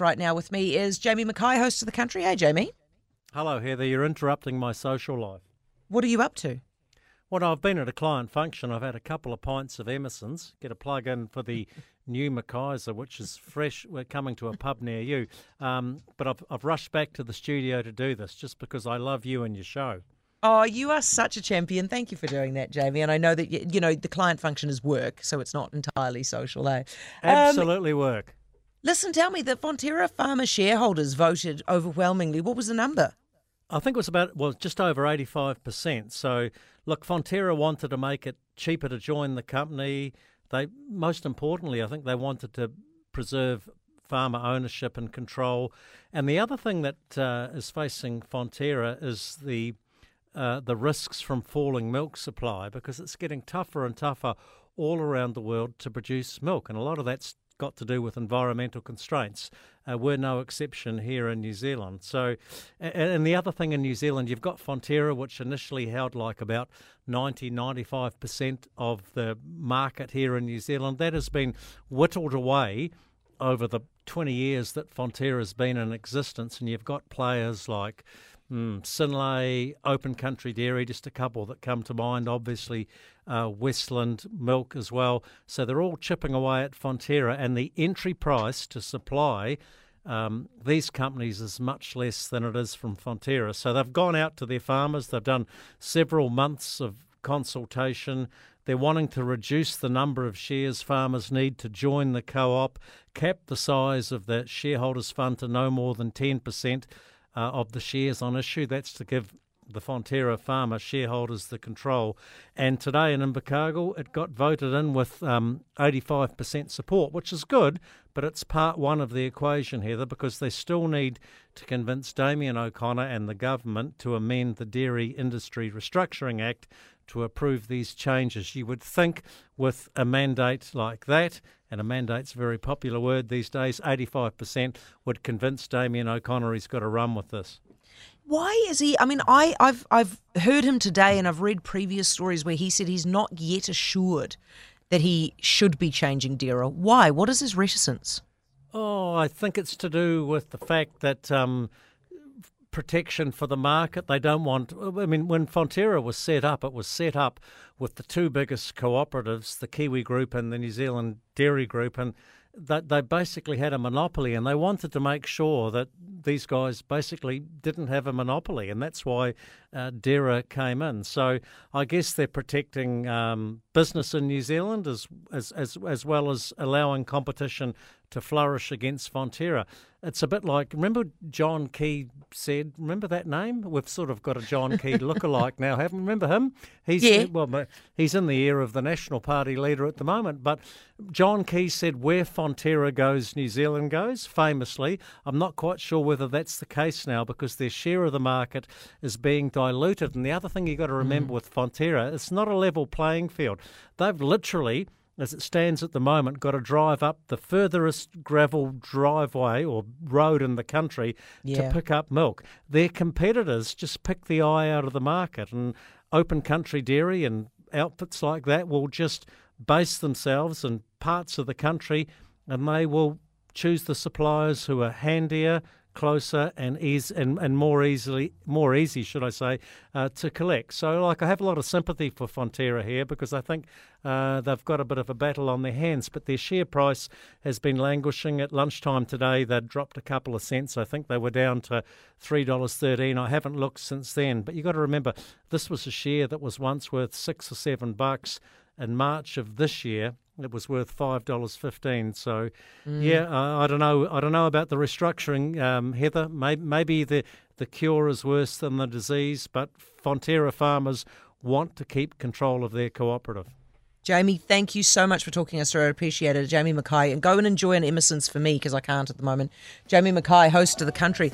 right now with me is Jamie Mackay, host of the country. Hey, Jamie. Hello, Heather. You're interrupting my social life. What are you up to? Well, I've been at a client function. I've had a couple of pints of Emerson's. Get a plug in for the new Mackiser, which is fresh. We're coming to a pub near you. Um, but I've, I've rushed back to the studio to do this just because I love you and your show. Oh, you are such a champion. Thank you for doing that, Jamie. And I know that, you, you know, the client function is work, so it's not entirely social, eh? Um, Absolutely work. Listen, tell me, the Fonterra farmer shareholders voted overwhelmingly. What was the number? I think it was about, well, just over 85%. So, look, Fonterra wanted to make it cheaper to join the company. They, most importantly, I think they wanted to preserve farmer ownership and control. And the other thing that uh, is facing Fonterra is the uh, the risks from falling milk supply because it's getting tougher and tougher all around the world to produce milk, and a lot of that's got to do with environmental constraints. Uh, we're no exception here in New Zealand. So, and, the other thing in New Zealand, you've got Fonterra, which initially held like about 90, 95% of the market here in New Zealand. That has been whittled away over the 20 years that Fonterra has been in existence, and you've got players like Mm, Synlait, Open Country Dairy, just a couple that come to mind. Obviously, uh, Westland Milk as well. So they're all chipping away at Fonterra, and the entry price to supply um, these companies is much less than it is from Fonterra. So they've gone out to their farmers. They've done several months of consultation. They're wanting to reduce the number of shares farmers need to join the co op, cap the size of the shareholders' fund to no more than 10% uh, of the shares on issue. That's to give the Fonterra farmer shareholders the control. And today in Invercargill, it got voted in with um, 85% support, which is good, but it's part one of the equation, Heather, because they still need to convince Damien O'Connor and the government to amend the Dairy Industry Restructuring Act to approve these changes. You would think with a mandate like that, and a mandate's a very popular word these days, 85% would convince Damien O'Connor he's got to run with this. Why is he? I mean, I, I've I've heard him today, and I've read previous stories where he said he's not yet assured that he should be changing DIRA. Why? What is his reticence? Oh, I think it's to do with the fact that um, protection for the market. They don't want. I mean, when Fonterra was set up, it was set up with the two biggest cooperatives, the Kiwi Group and the New Zealand Dairy Group, and they, they basically had a monopoly, and they wanted to make sure that these guys basically didn't have a monopoly, and that's why uh, DIRA came in. So I guess they're protecting um, business in New Zealand as, as as as well as allowing competition to flourish against Fonterra. It's a bit like remember John Key said. Remember that name? We've sort of got a John Key look-alike now, haven't? Remember him? He's yeah. well, he's in the ear of the National Party leader at the moment. But John Key said, "Where Fonterra goes, New Zealand goes." Famously, I'm not quite sure whether that's the case now because their share of the market is being diluted. And the other thing you've got to remember mm. with Fonterra, it's not a level playing field. They've literally as it stands at the moment, got to drive up the furthest gravel driveway or road in the country yeah. to pick up milk. Their competitors just pick the eye out of the market, and Open Country Dairy and outfits like that will just base themselves in parts of the country and they will choose the suppliers who are handier, closer and ease and, and more easily more easy should I say uh, to collect. So like I have a lot of sympathy for Fonterra here because I think uh, they've got a bit of a battle on their hands but their share price has been languishing. At lunchtime today they dropped a couple of cents. I think they were down to $3.13 I haven't looked since then but you've got to remember this was a share that was once worth 6 or 7 bucks in March of this year it was worth five dollars fifteen. So, mm. yeah, uh, I don't know. I don't know about the restructuring, um, Heather. Maybe, maybe the the cure is worse than the disease, but Fonterra farmers want to keep control of their cooperative. Jamie, thank you so much for talking us through. I appreciate it. Jamie Mackay, and go and enjoy an Emerson's for me because I can't at the moment. Jamie Mackay, host of the country.